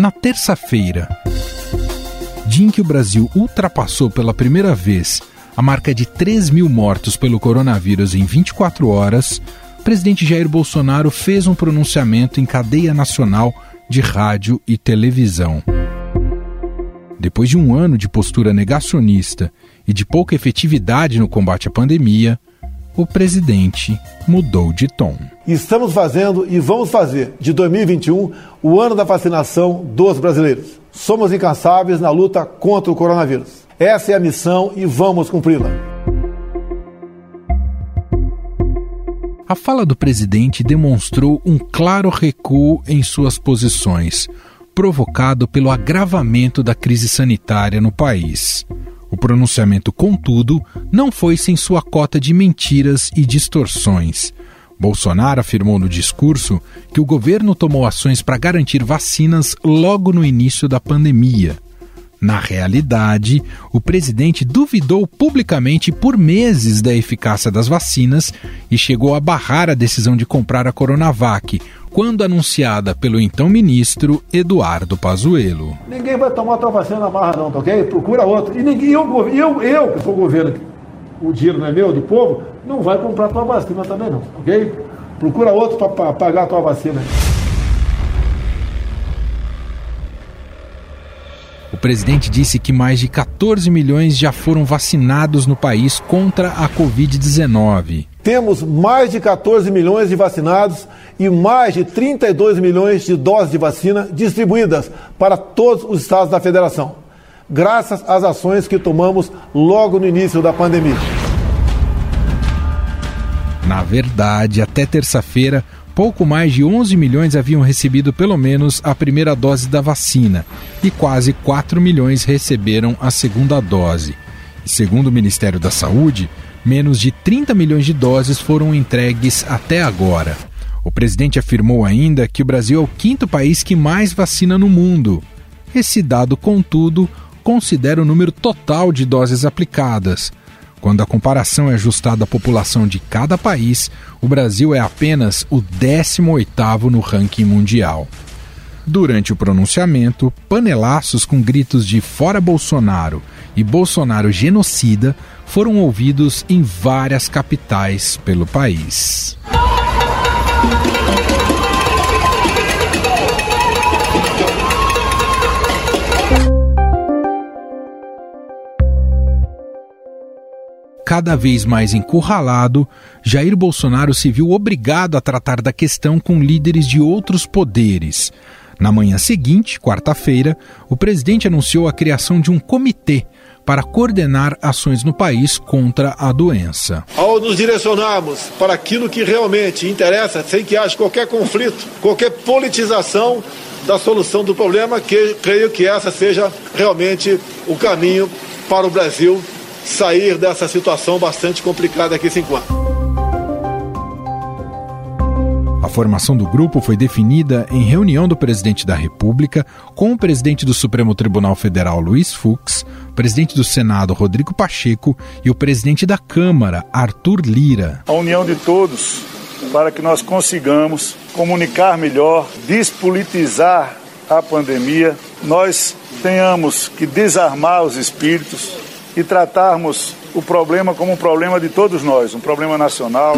na terça-feira, dia em que o Brasil ultrapassou pela primeira vez a marca de 3 mil mortos pelo coronavírus em 24 horas, o presidente Jair Bolsonaro fez um pronunciamento em cadeia nacional de rádio e televisão. Depois de um ano de postura negacionista e de pouca efetividade no combate à pandemia, o presidente mudou de tom. Estamos fazendo e vamos fazer de 2021 o ano da vacinação dos brasileiros. Somos incansáveis na luta contra o coronavírus. Essa é a missão e vamos cumpri-la. A fala do presidente demonstrou um claro recuo em suas posições, provocado pelo agravamento da crise sanitária no país. O pronunciamento, contudo, não foi sem sua cota de mentiras e distorções. Bolsonaro afirmou no discurso que o governo tomou ações para garantir vacinas logo no início da pandemia. Na realidade, o presidente duvidou publicamente por meses da eficácia das vacinas e chegou a barrar a decisão de comprar a Coronavac, quando anunciada pelo então ministro Eduardo Pazuello. Ninguém vai tomar tua vacina na barra não, tá ok? Procura outro. E ninguém, eu, eu, eu que sou governo, o dinheiro não é meu, do povo, não vai comprar tua vacina também não, ok? Procura outro para pagar a tua vacina. O presidente disse que mais de 14 milhões já foram vacinados no país contra a Covid-19. Temos mais de 14 milhões de vacinados e mais de 32 milhões de doses de vacina distribuídas para todos os estados da federação, graças às ações que tomamos logo no início da pandemia. Na verdade, até terça-feira, pouco mais de 11 milhões haviam recebido pelo menos a primeira dose da vacina e quase 4 milhões receberam a segunda dose. Segundo o Ministério da Saúde, menos de 30 milhões de doses foram entregues até agora. O presidente afirmou ainda que o Brasil é o quinto país que mais vacina no mundo. Esse dado, contudo, considera o número total de doses aplicadas. Quando a comparação é ajustada à população de cada país, o Brasil é apenas o 18º no ranking mundial. Durante o pronunciamento, panelaços com gritos de Fora Bolsonaro e Bolsonaro genocida foram ouvidos em várias capitais pelo país. cada vez mais encurralado, Jair Bolsonaro se viu obrigado a tratar da questão com líderes de outros poderes. Na manhã seguinte, quarta-feira, o presidente anunciou a criação de um comitê para coordenar ações no país contra a doença. Ao nos direcionarmos para aquilo que realmente interessa, sem que haja qualquer conflito, qualquer politização da solução do problema, que creio que essa seja realmente o caminho para o Brasil sair dessa situação bastante complicada que se encontra. Formação do grupo foi definida em reunião do presidente da República com o presidente do Supremo Tribunal Federal, Luiz Fux, presidente do Senado, Rodrigo Pacheco, e o presidente da Câmara, Arthur Lira. A união de todos para que nós consigamos comunicar melhor, despolitizar a pandemia, nós tenhamos que desarmar os espíritos, e tratarmos o problema como um problema de todos nós, um problema nacional.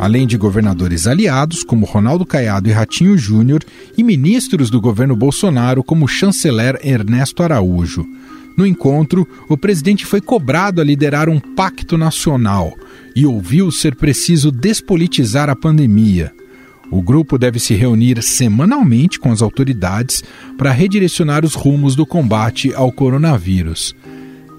Além de governadores aliados, como Ronaldo Caiado e Ratinho Júnior, e ministros do governo Bolsonaro, como o chanceler Ernesto Araújo. No encontro, o presidente foi cobrado a liderar um pacto nacional e ouviu ser preciso despolitizar a pandemia. O grupo deve se reunir semanalmente com as autoridades para redirecionar os rumos do combate ao coronavírus.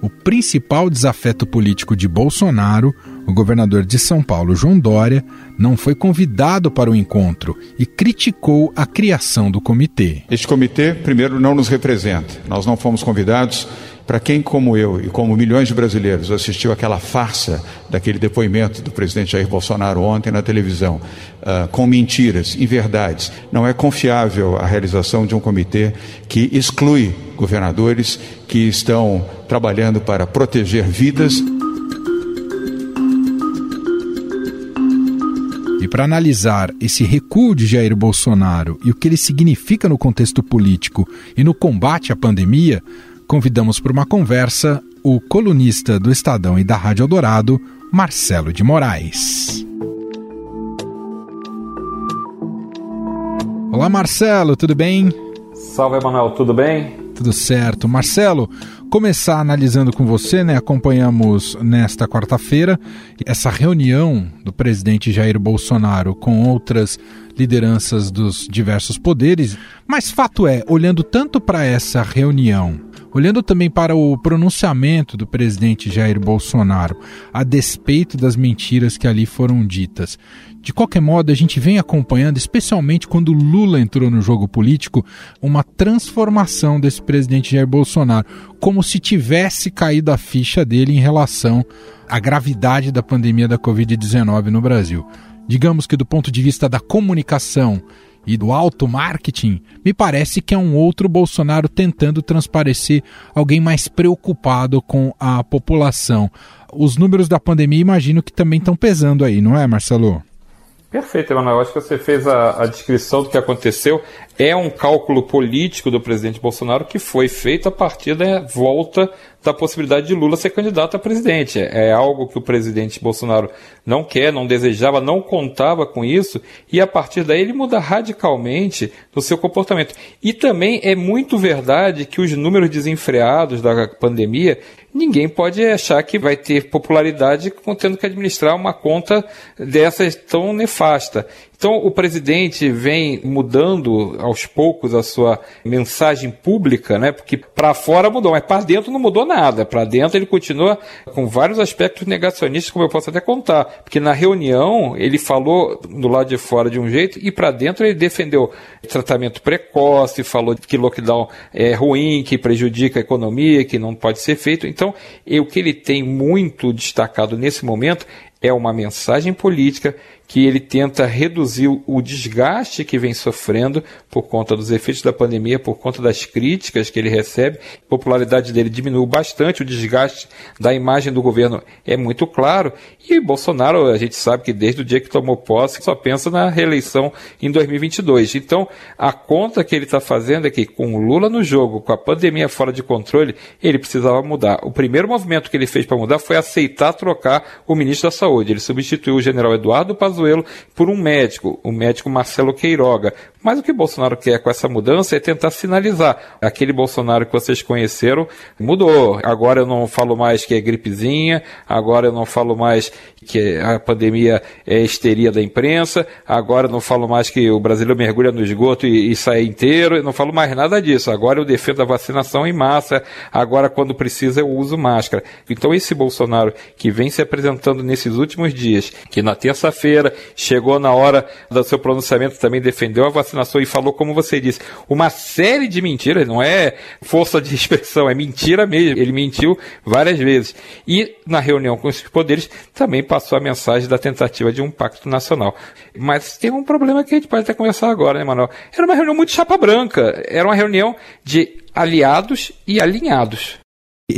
O principal desafeto político de Bolsonaro, o governador de São Paulo, João Dória, não foi convidado para o encontro e criticou a criação do comitê. Este comitê, primeiro, não nos representa. Nós não fomos convidados para quem, como eu e como milhões de brasileiros, assistiu aquela farsa daquele depoimento do presidente Jair Bolsonaro ontem na televisão, uh, com mentiras, inverdades, não é confiável a realização de um comitê que exclui governadores que estão trabalhando para proteger vidas. Para analisar esse recuo de Jair Bolsonaro e o que ele significa no contexto político e no combate à pandemia, convidamos para uma conversa o colunista do Estadão e da Rádio Eldorado, Marcelo de Moraes. Olá, Marcelo, tudo bem? Salve, Emanuel, tudo bem? Tudo certo. Marcelo, começar analisando com você, né? Acompanhamos nesta quarta-feira essa reunião do presidente Jair Bolsonaro com outras lideranças dos diversos poderes. Mas fato é, olhando tanto para essa reunião Olhando também para o pronunciamento do presidente Jair Bolsonaro, a despeito das mentiras que ali foram ditas, de qualquer modo, a gente vem acompanhando, especialmente quando Lula entrou no jogo político, uma transformação desse presidente Jair Bolsonaro, como se tivesse caído a ficha dele em relação à gravidade da pandemia da Covid-19 no Brasil. Digamos que, do ponto de vista da comunicação e do alto marketing, me parece que é um outro Bolsonaro tentando transparecer alguém mais preocupado com a população. Os números da pandemia imagino que também estão pesando aí, não é, Marcelo? Perfeito, Emanuel. Acho que você fez a, a, descrição do que aconteceu. É um cálculo político do presidente Bolsonaro que foi feito a partir da volta da possibilidade de Lula ser candidato a presidente. É algo que o presidente Bolsonaro não quer, não desejava, não contava com isso, e a partir daí ele muda radicalmente no seu comportamento. E também é muito verdade que os números desenfreados da pandemia ninguém pode achar que vai ter popularidade tendo que administrar uma conta dessas tão nefasta. Então, o presidente vem mudando aos poucos a sua mensagem pública, né? Porque para fora mudou, mas para dentro não mudou nada. Para dentro ele continua com vários aspectos negacionistas, como eu posso até contar. Porque na reunião ele falou do lado de fora de um jeito e para dentro ele defendeu tratamento precoce, falou que lockdown é ruim, que prejudica a economia, que não pode ser feito. Então, o que ele tem muito destacado nesse momento é uma mensagem política que ele tenta reduzir o desgaste que vem sofrendo por conta dos efeitos da pandemia, por conta das críticas que ele recebe. A popularidade dele diminuiu bastante, o desgaste da imagem do governo é muito claro. E Bolsonaro, a gente sabe que desde o dia que tomou posse, só pensa na reeleição em 2022. Então, a conta que ele está fazendo é que com o Lula no jogo, com a pandemia fora de controle, ele precisava mudar. O primeiro movimento que ele fez para mudar foi aceitar trocar o ministro da Saúde. Ele substituiu o general Eduardo Pazuello por um médico, o médico Marcelo Queiroga. Mas o que Bolsonaro quer com essa mudança é tentar sinalizar. Aquele Bolsonaro que vocês conheceram mudou. Agora eu não falo mais que é gripezinha, agora eu não falo mais que a pandemia é histeria da imprensa, agora eu não falo mais que o brasileiro mergulha no esgoto e, e sai inteiro, eu não falo mais nada disso. Agora eu defendo a vacinação em massa, agora quando precisa eu uso máscara. Então esse Bolsonaro que vem se apresentando nesses últimos dias, que na terça-feira chegou na hora do seu pronunciamento também defendeu a vacinação e falou, como você disse, uma série de mentiras, não é força de expressão, é mentira mesmo. Ele mentiu várias vezes. E na reunião com esses poderes também passou a mensagem da tentativa de um pacto nacional. Mas tem um problema que a gente pode até conversar agora, né, Manuel? Era uma reunião muito chapa branca. Era uma reunião de aliados e alinhados.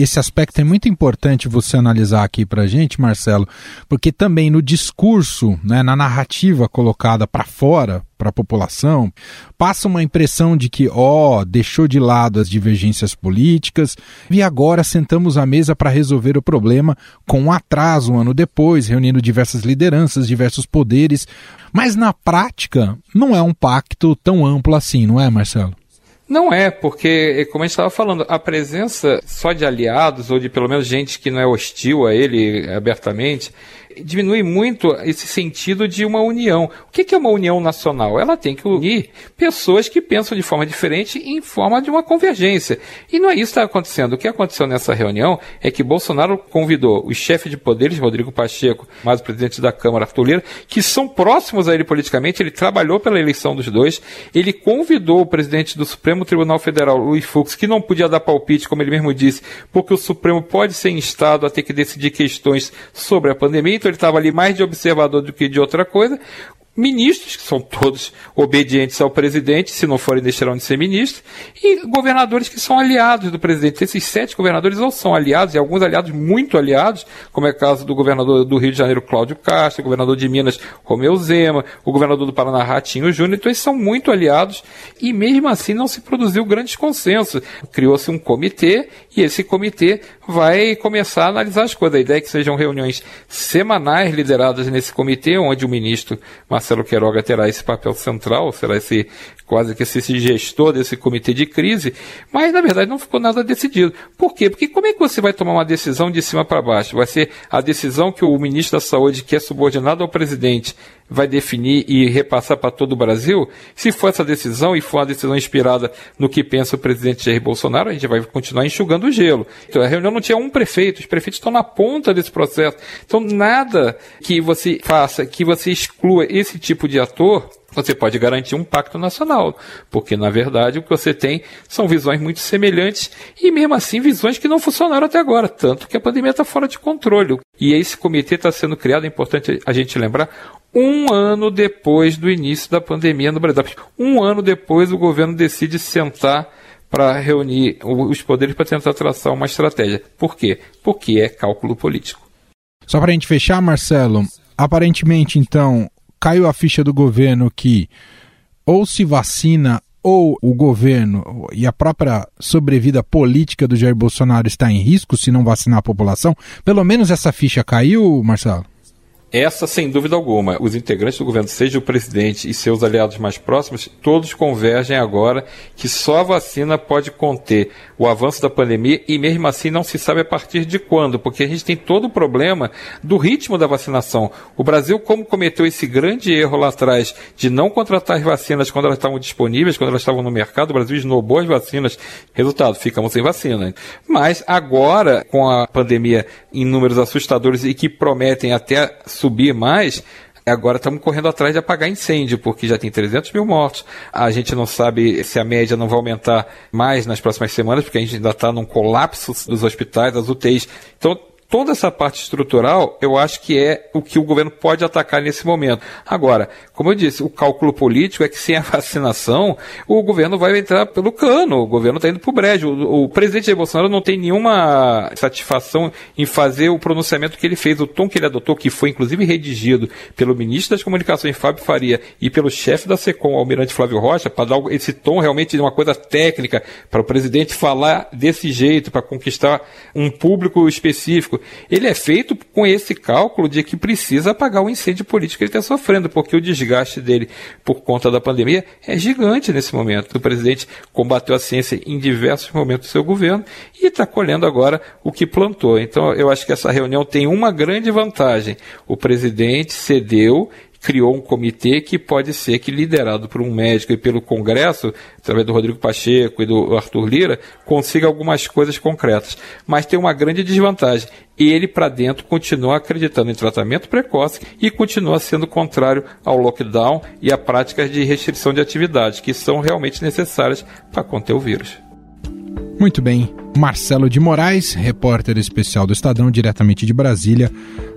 Esse aspecto é muito importante você analisar aqui para gente, Marcelo, porque também no discurso, né, na narrativa colocada para fora, para a população, passa uma impressão de que, ó, oh, deixou de lado as divergências políticas e agora sentamos à mesa para resolver o problema com um atraso um ano depois, reunindo diversas lideranças, diversos poderes. Mas na prática, não é um pacto tão amplo assim, não é, Marcelo? Não é, porque, como a gente estava falando, a presença só de aliados, ou de pelo menos gente que não é hostil a ele abertamente, diminui muito esse sentido de uma união. O que é uma união nacional? Ela tem que unir pessoas que pensam de forma diferente em forma de uma convergência. E não é isso que está acontecendo. O que aconteceu nessa reunião é que Bolsonaro convidou os chefes de poderes, Rodrigo Pacheco, mais o presidente da Câmara, Arthur Lira, que são próximos a ele politicamente, ele trabalhou pela eleição dos dois, ele convidou o presidente do Supremo Tribunal Federal, Luiz Fux, que não podia dar palpite, como ele mesmo disse, porque o Supremo pode ser instado a ter que decidir questões sobre a pandemia, ele estava ali mais de observador do que de outra coisa, ministros, que são todos obedientes ao presidente, se não forem deixarão de ser ministros, e governadores que são aliados do presidente. Esses sete governadores ou são aliados, e alguns aliados muito aliados, como é o caso do governador do Rio de Janeiro, Cláudio Castro, o governador de Minas, Romeu Zema, o governador do Paraná, Ratinho Júnior, então eles são muito aliados, e mesmo assim não se produziu grandes consensos. Criou-se um comitê, e esse comitê vai começar a analisar as coisas. A ideia é que sejam reuniões semanais lideradas nesse comitê, onde o ministro Marcelo Queiroga terá esse papel central, será esse quase que esse gestor desse comitê de crise, mas na verdade não ficou nada decidido. Por quê? Porque como é que você vai tomar uma decisão de cima para baixo? Vai ser a decisão que o ministro da Saúde, que é subordinado ao presidente, vai definir e repassar para todo o Brasil? Se for essa decisão e for uma decisão inspirada no que pensa o presidente Jair Bolsonaro, a gente vai continuar enxugando o gelo. Então a reunião não tinha um prefeito, os prefeitos estão na ponta desse processo. Então nada que você faça, que você exclua esse tipo de ator, você pode garantir um pacto nacional, porque na verdade o que você tem são visões muito semelhantes e mesmo assim visões que não funcionaram até agora, tanto que a pandemia está fora de controle. E esse comitê está sendo criado, é importante a gente lembrar, um ano depois do início da pandemia no Brasil. Um ano depois o governo decide sentar para reunir os poderes para tentar traçar uma estratégia. Por quê? Porque é cálculo político. Só para a gente fechar, Marcelo, aparentemente então caiu a ficha do governo que ou se vacina ou o governo e a própria sobrevida política do Jair Bolsonaro está em risco se não vacinar a população? Pelo menos essa ficha caiu, Marcelo? Essa, sem dúvida alguma, os integrantes do governo, seja o presidente e seus aliados mais próximos, todos convergem agora que só a vacina pode conter o avanço da pandemia e mesmo assim não se sabe a partir de quando, porque a gente tem todo o problema do ritmo da vacinação. O Brasil, como cometeu esse grande erro lá atrás de não contratar as vacinas quando elas estavam disponíveis, quando elas estavam no mercado, o Brasil esnobou as vacinas, resultado, ficamos sem vacina. Mas agora, com a pandemia em números assustadores e que prometem até subir mais, Agora estamos correndo atrás de apagar incêndio, porque já tem 300 mil mortos. A gente não sabe se a média não vai aumentar mais nas próximas semanas, porque a gente ainda está num colapso dos hospitais, das UTIs. Então, toda essa parte estrutural, eu acho que é o que o governo pode atacar nesse momento. Agora, como eu disse, o cálculo político é que sem a vacinação, o governo vai entrar pelo cano, o governo está indo para o brejo. O, presidente Jair Bolsonaro não tem nenhuma satisfação em fazer o pronunciamento que ele fez, o tom que ele adotou, que foi inclusive redigido pelo ministro das Comunicações, Fábio Faria, e pelo chefe da SECOM, Almirante Flávio Rocha, para dar esse tom realmente de uma coisa técnica, para o presidente falar desse jeito, para conquistar um público específico ele é feito com esse cálculo de que precisa apagar o incêndio político que ele está sofrendo, porque o desgaste dele por conta da pandemia é gigante nesse momento. O presidente combateu a ciência em diversos momentos do seu governo e está colhendo agora o que plantou. Então, eu acho que essa reunião tem uma grande vantagem. O presidente cedeu criou um comitê que pode ser que, liderado por um médico e pelo Congresso, através do Rodrigo Pacheco e do Arthur Lira, consiga algumas coisas concretas. Mas tem uma grande desvantagem. Ele, para dentro, continua acreditando em tratamento precoce e continua sendo contrário ao lockdown e a práticas de restrição de atividades, que são realmente necessárias para conter o vírus. Muito bem. Marcelo de Moraes, repórter especial do Estadão, diretamente de Brasília,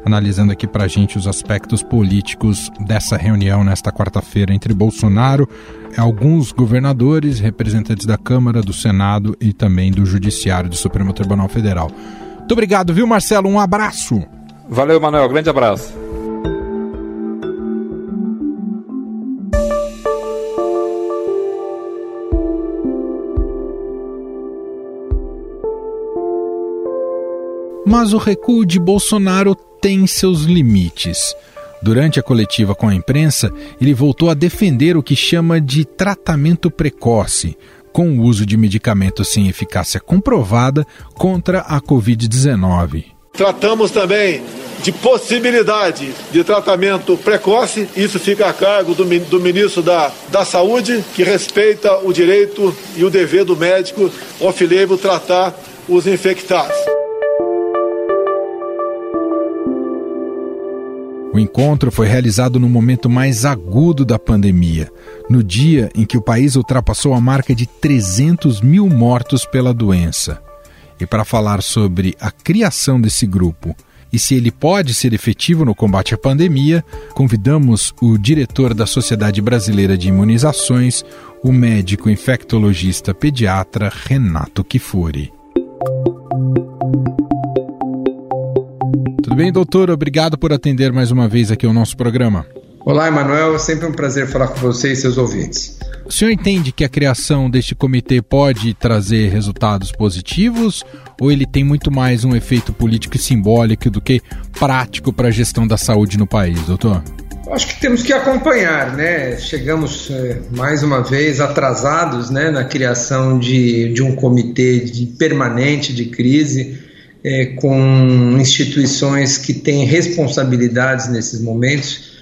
analisando aqui para a gente os aspectos políticos dessa reunião nesta quarta-feira entre Bolsonaro, alguns governadores, representantes da Câmara, do Senado e também do Judiciário do Supremo Tribunal Federal. Muito obrigado, viu, Marcelo? Um abraço. Valeu, Manuel. Grande abraço. Mas o recuo de Bolsonaro tem seus limites. Durante a coletiva com a imprensa, ele voltou a defender o que chama de tratamento precoce, com o uso de medicamentos sem eficácia comprovada contra a Covid-19. Tratamos também de possibilidade de tratamento precoce, isso fica a cargo do, do ministro da, da Saúde, que respeita o direito e o dever do médico off-label tratar os infectados. O encontro foi realizado no momento mais agudo da pandemia, no dia em que o país ultrapassou a marca de 300 mil mortos pela doença. E para falar sobre a criação desse grupo e se ele pode ser efetivo no combate à pandemia, convidamos o diretor da Sociedade Brasileira de Imunizações, o médico infectologista pediatra Renato Kifuri. Bem, doutor? Obrigado por atender mais uma vez aqui ao nosso programa. Olá, Emanuel. É sempre um prazer falar com você e seus ouvintes. O senhor entende que a criação deste comitê pode trazer resultados positivos ou ele tem muito mais um efeito político e simbólico do que prático para a gestão da saúde no país, doutor? Acho que temos que acompanhar, né? Chegamos é, mais uma vez atrasados né, na criação de, de um comitê de permanente de crise, é, com instituições que têm responsabilidades nesses momentos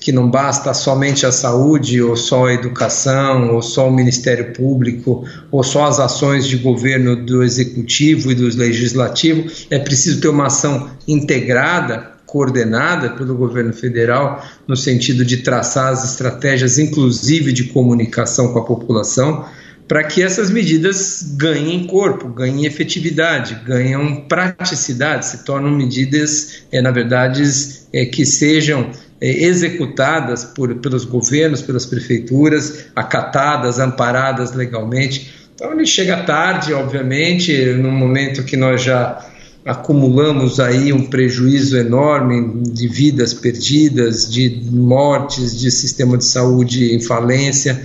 que não basta somente a saúde, ou só a educação, ou só o Ministério Público, ou só as ações de governo do Executivo e do Legislativo. É preciso ter uma ação integrada, coordenada pelo governo federal, no sentido de traçar as estratégias, inclusive de comunicação com a população, para que essas medidas ganhem corpo, ganhem efetividade, ganhem praticidade, se tornam medidas, é, na verdade, é, que sejam é, executadas por, pelos governos, pelas prefeituras, acatadas, amparadas legalmente. Então ele chega tarde, obviamente, num momento que nós já acumulamos aí um prejuízo enorme de vidas perdidas, de mortes, de sistema de saúde em falência.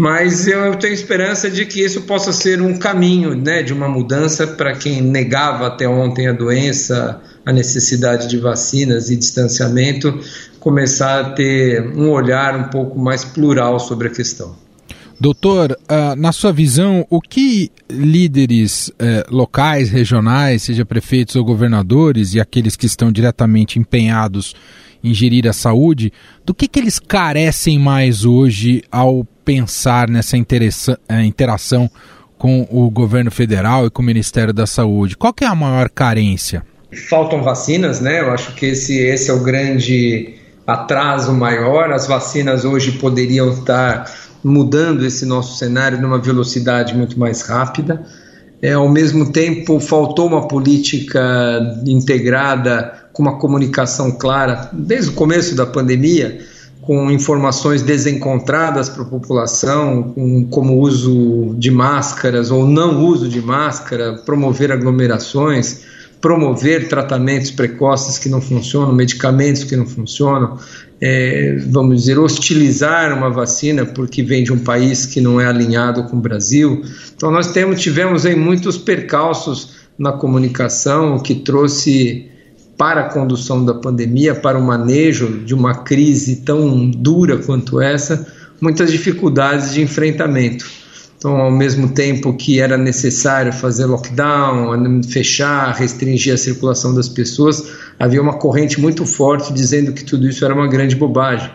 Mas eu tenho esperança de que isso possa ser um caminho né, de uma mudança para quem negava até ontem a doença, a necessidade de vacinas e distanciamento, começar a ter um olhar um pouco mais plural sobre a questão. Doutor, uh, na sua visão, o que líderes uh, locais, regionais, seja prefeitos ou governadores e aqueles que estão diretamente empenhados em gerir a saúde, do que, que eles carecem mais hoje ao pensar nessa uh, interação com o governo federal e com o Ministério da Saúde? Qual que é a maior carência? Faltam vacinas, né? Eu acho que esse, esse é o grande atraso maior. As vacinas hoje poderiam estar mudando esse nosso cenário numa velocidade muito mais rápida. É, ao mesmo tempo, faltou uma política integrada com uma comunicação clara desde o começo da pandemia, com informações desencontradas para a população, com, como uso de máscaras ou não uso de máscara, promover aglomerações promover tratamentos precoces que não funcionam, medicamentos que não funcionam, é, vamos dizer, hostilizar uma vacina porque vem de um país que não é alinhado com o Brasil. Então nós temos, tivemos aí muitos percalços na comunicação, o que trouxe para a condução da pandemia, para o manejo de uma crise tão dura quanto essa, muitas dificuldades de enfrentamento. Então, ao mesmo tempo que era necessário fazer lockdown, fechar, restringir a circulação das pessoas, havia uma corrente muito forte dizendo que tudo isso era uma grande bobagem.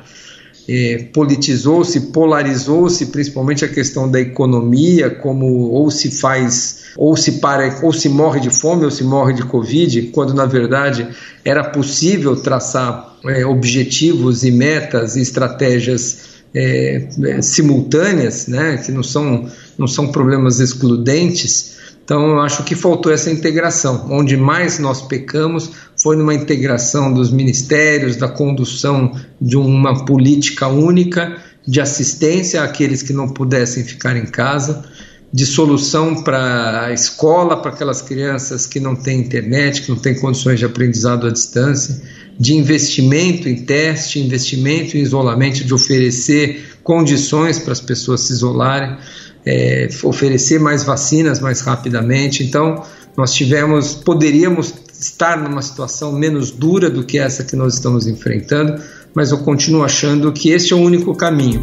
É, politizou-se, polarizou-se, principalmente a questão da economia, como ou se faz, ou se para, ou se morre de fome, ou se morre de covid, quando na verdade era possível traçar é, objetivos e metas e estratégias é, simultâneas, né, que não são, não são problemas excludentes. Então, eu acho que faltou essa integração. Onde mais nós pecamos foi numa integração dos ministérios, da condução de uma política única de assistência àqueles que não pudessem ficar em casa, de solução para a escola, para aquelas crianças que não têm internet, que não têm condições de aprendizado à distância, de investimento em teste, investimento em isolamento, de oferecer condições para as pessoas se isolarem, é, oferecer mais vacinas mais rapidamente. Então, nós tivemos, poderíamos estar numa situação menos dura do que essa que nós estamos enfrentando, mas eu continuo achando que esse é o único caminho.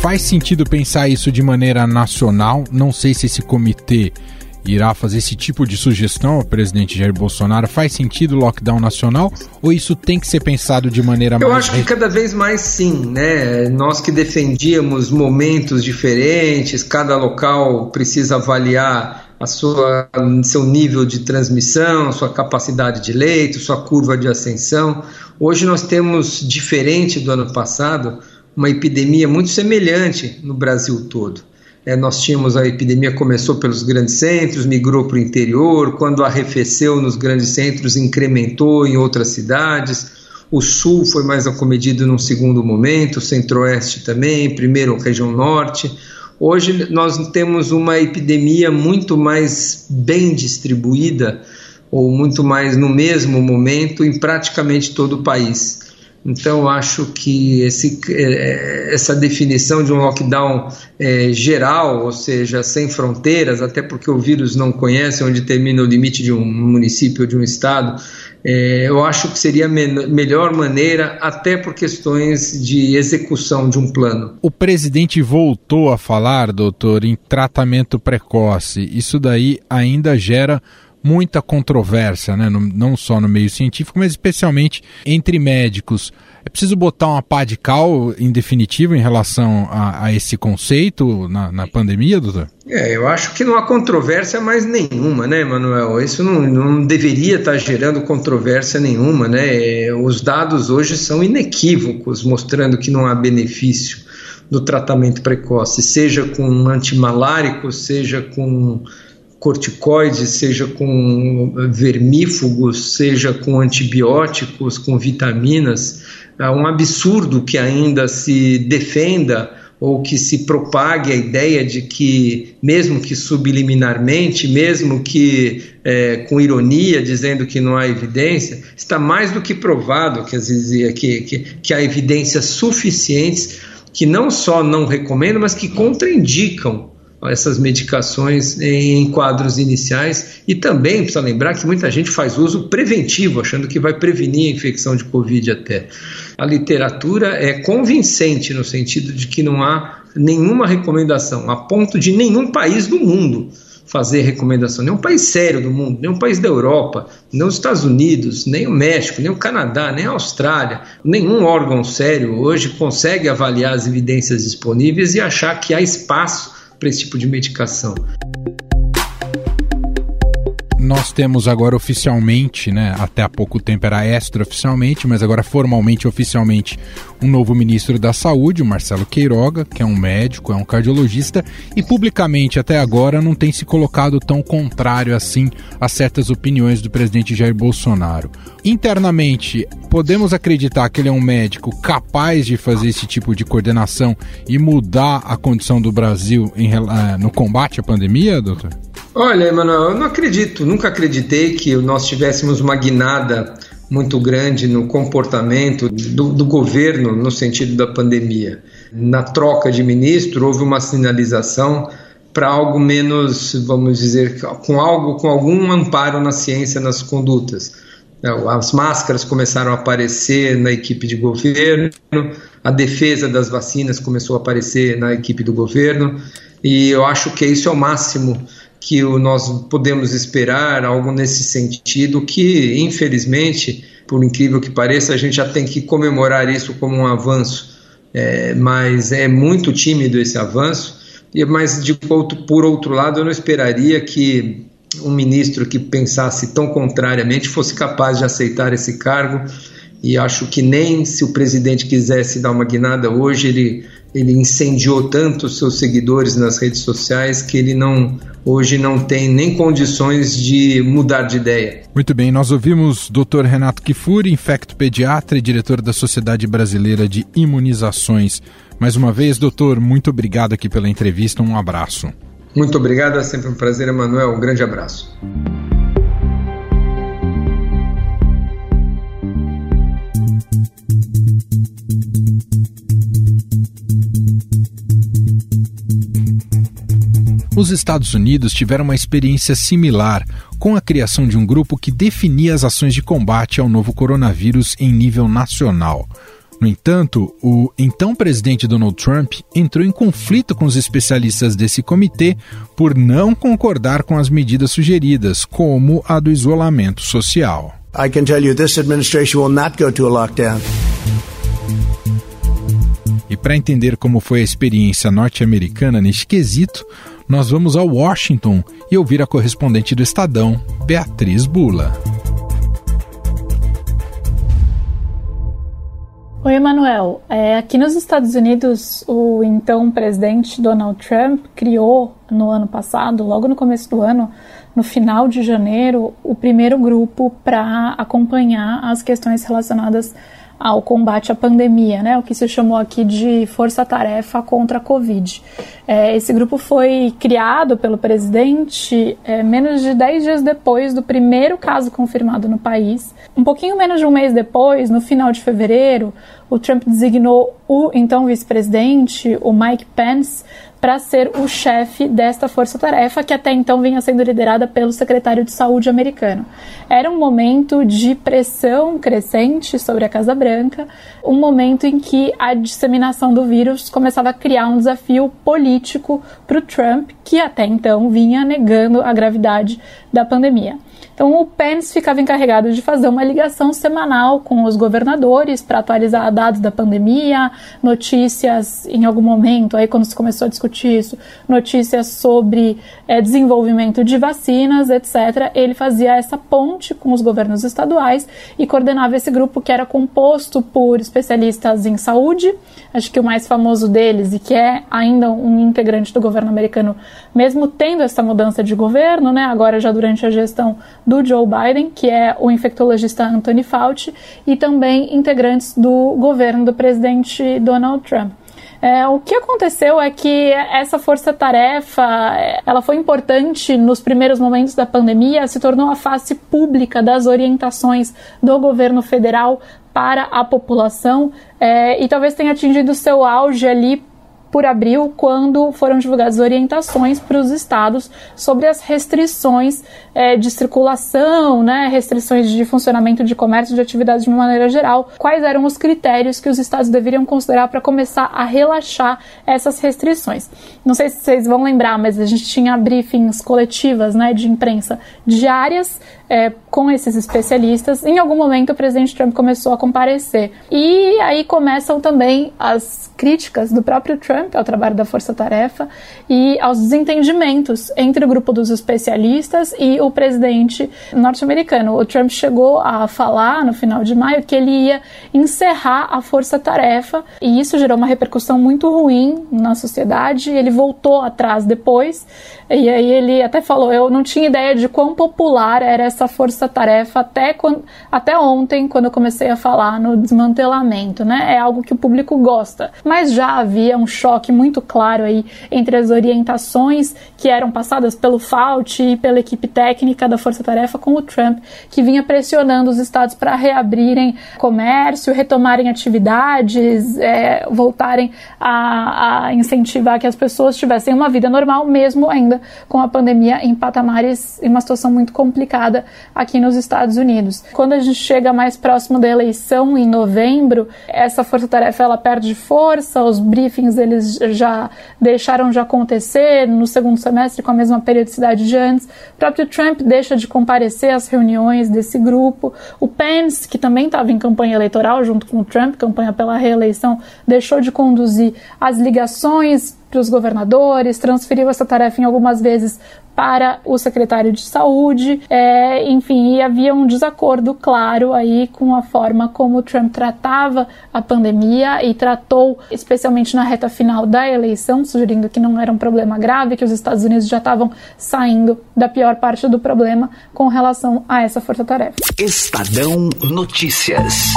Faz sentido pensar isso de maneira nacional? Não sei se esse comitê irá fazer esse tipo de sugestão ao presidente Jair Bolsonaro? Faz sentido o lockdown nacional ou isso tem que ser pensado de maneira Eu mais. Eu acho que cada vez mais sim, né? Nós que defendíamos momentos diferentes, cada local precisa avaliar a sua, seu nível de transmissão, sua capacidade de leito, sua curva de ascensão. Hoje nós temos, diferente do ano passado, uma epidemia muito semelhante no Brasil todo É, nós tínhamos a epidemia começou pelos grandes centros, migrou para o interior, quando arrefeceu nos grandes centros, incrementou em outras cidades. O sul foi mais acometido num segundo momento, o centro-oeste também, primeiro região norte. Hoje nós temos uma epidemia muito mais bem distribuída, ou muito mais no mesmo momento, em praticamente todo o país. Então, acho que esse, é, essa definição de um lockdown é, geral, ou seja, sem fronteiras, até porque o vírus não conhece onde termina o limite de um município ou de um estado, é, eu acho que seria a me melhor maneira, até por questões de execução de um plano. O presidente voltou a falar, doutor, em tratamento precoce. Isso daí ainda gera muita controvérsia, né? não só no meio científico, mas especialmente entre médicos. É preciso botar uma pá de cal em definitivo em relação a, a esse conceito na, na, pandemia, doutor? É, eu acho que não há controvérsia mais nenhuma, né, Manuel? Isso não, não deveria estar gerando controvérsia nenhuma, né? É, os dados hoje são inequívocos, mostrando que não há benefício do tratamento precoce, seja com antimaláricos, seja com corticoides, seja com vermífugos, seja com antibióticos, com vitaminas. É um absurdo que ainda se defenda ou que se propague a ideia de que, mesmo que subliminarmente, mesmo que é, com ironia, dizendo que não há evidência, está mais do que provado que, que, que, que há evidências suficientes que não só não recomendam, mas que contraindicam essas medicações em quadros iniciais. E também precisa lembrar que muita gente faz uso preventivo, achando que vai prevenir a infecção de Covid até. A literatura é convincente no sentido de que não há nenhuma recomendação, a ponto de nenhum país do mundo fazer recomendação, nenhum país sério do mundo, nenhum país da Europa, nem os Estados Unidos, nem o México, nem o Canadá, nem a Austrália, nenhum órgão sério hoje consegue avaliar as evidências disponíveis e achar que há espaço para esse tipo de medicação. Nós temos agora oficialmente, né, até há pouco tempo era extraoficialmente, mas agora formalmente, oficialmente, um novo ministro da Saúde, o Marcelo Queiroga, que é um médico, é um cardiologista, e publicamente até agora não tem se colocado tão contrário assim a certas opiniões do presidente Jair Bolsonaro. Internamente, podemos acreditar que ele é um médico capaz de fazer esse tipo de coordenação e mudar a condição do Brasil em, uh, no combate à pandemia, doutor? Olha, Emanuel, eu não acredito, nunca acreditei que nós tivéssemos uma guinada muito grande no comportamento do, do, governo no sentido da pandemia. Na troca de ministro, houve uma sinalização para algo menos, vamos dizer, com algo, com algum amparo na ciência, nas condutas. As máscaras começaram a aparecer na equipe de governo, a defesa das vacinas começou a aparecer na equipe do governo, e eu acho que isso é o máximo que nós podemos esperar algo nesse sentido, que infelizmente, por incrível que pareça, a gente já tem que comemorar isso como um avanço, é, mas é muito tímido esse avanço. Mas de por outro lado, eu não esperaria que um ministro que pensasse tão contrariamente fosse capaz de aceitar esse cargo e acho que nem se o presidente quisesse dar uma guinada hoje, ele, ele incendiou tanto os seus seguidores nas redes sociais que ele não hoje não tem nem condições de mudar de ideia. Muito bem, nós ouvimos Dr. Renato Kifuri, infecto-pediatra e diretor da Sociedade Brasileira de Imunizações. Mais uma vez, doutor, muito obrigado aqui pela entrevista, um abraço. Muito obrigado, é sempre um prazer, Emanuel, um grande abraço. Os Estados Unidos tiveram uma experiência similar com a criação de um grupo que definia as ações de combate ao novo coronavírus em nível nacional. No entanto, o então presidente Donald Trump entrou em conflito com os especialistas desse comitê por não concordar com as medidas sugeridas, como a do isolamento social. I can tell you this administration will not go to a lockdown. E para entender como foi a experiência norte-americana neste quesito, nós vamos a Washington e ouvir a correspondente do Estadão, Beatriz Bula. Oi, Emanuel. É, aqui nos Estados Unidos, o então presidente Donald Trump criou no ano passado, logo no começo do ano, no final de janeiro, o primeiro grupo para acompanhar as questões relacionadas ao combate à pandemia, né, o que se chamou aqui de Força-Tarefa contra a Covid. É, esse grupo foi criado pelo presidente é, menos de 10 dias depois do primeiro caso confirmado no país. Um pouquinho menos de um mês depois, no final de fevereiro, o Trump designou o então vice-presidente, o Mike Pence, para ser o chefe desta força-tarefa que até então vinha sendo liderada pelo secretário de Saúde americano. Era um momento de pressão crescente sobre a Casa Branca, um momento em que a disseminação do vírus começava a criar um desafio político para o Trump, que até então vinha negando a gravidade da pandemia. Então, o Pence ficava encarregado de fazer uma ligação semanal com os governadores para atualizar dados da pandemia, notícias em algum momento, aí quando se começou a discutir isso, notícias sobre é, desenvolvimento de vacinas, etc. Ele fazia essa ponte com os governos estaduais e coordenava esse grupo que era composto por especialistas em saúde, acho que o mais famoso deles e que é ainda um integrante do governo americano, mesmo tendo essa mudança de governo, né, agora já durante a gestão do Joe Biden, que é o infectologista Anthony Fauci, e também integrantes do governo do presidente Donald Trump. É, o que aconteceu é que essa força-tarefa, ela foi importante nos primeiros momentos da pandemia, se tornou a face pública das orientações do governo federal para a população é, e talvez tenha atingido seu auge ali por abril, quando foram divulgadas orientações para os estados sobre as restrições é, de circulação, né, restrições de funcionamento de comércio, de atividades de uma maneira geral, quais eram os critérios que os estados deveriam considerar para começar a relaxar essas restrições. Não sei se vocês vão lembrar, mas a gente tinha briefings coletivas né, de imprensa diárias é, com esses especialistas. Em algum momento, o presidente Trump começou a comparecer. E aí começam também as críticas do próprio Trump ao trabalho da Força Tarefa e aos desentendimentos entre o grupo dos especialistas e o presidente norte-americano. O Trump chegou a falar no final de maio que ele ia encerrar a Força Tarefa e isso gerou uma repercussão muito ruim na sociedade. Ele voltou atrás depois e aí ele até falou: Eu não tinha ideia de quão popular era essa força-tarefa até, até ontem, quando eu comecei a falar no desmantelamento, né? É algo que o público gosta. Mas já havia um choque muito claro aí entre as orientações que eram passadas pelo Fauci e pela equipe técnica da força-tarefa com o Trump, que vinha pressionando os estados para reabrirem comércio, retomarem atividades, é, voltarem a, a incentivar que as pessoas tivessem uma vida normal, mesmo ainda com a pandemia em patamares, em uma situação muito complicada aqui nos Estados Unidos. Quando a gente chega mais próximo da eleição, em novembro, essa força-tarefa ela perde força, os briefings eles já deixaram de acontecer no segundo semestre com a mesma periodicidade de antes. O próprio Trump deixa de comparecer às reuniões desse grupo. O Pence, que também estava em campanha eleitoral junto com o Trump, campanha pela reeleição, deixou de conduzir as ligações para os governadores, transferiu essa tarefa em algumas vezes para o secretário de saúde, é, enfim, e havia um desacordo claro aí com a forma como Trump tratava a pandemia e tratou, especialmente na reta final da eleição, sugerindo que não era um problema grave, que os Estados Unidos já estavam saindo da pior parte do problema com relação a essa força-tarefa. Estadão Notícias.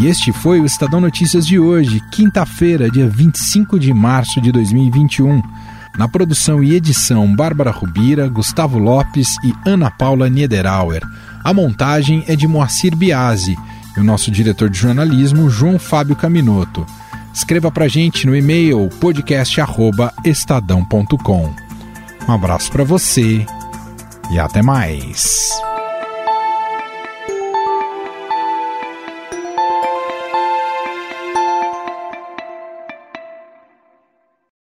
E este foi o Estadão Notícias de hoje, quinta-feira, dia 25 de março de 2021. Na produção e edição, Bárbara Rubira, Gustavo Lopes e Ana Paula Niederauer. A montagem é de Moacir Biasi e o nosso diretor de jornalismo, João Fábio Caminoto. Escreva pra gente no e-mail podcast@estadão.com. Um abraço para você e até mais.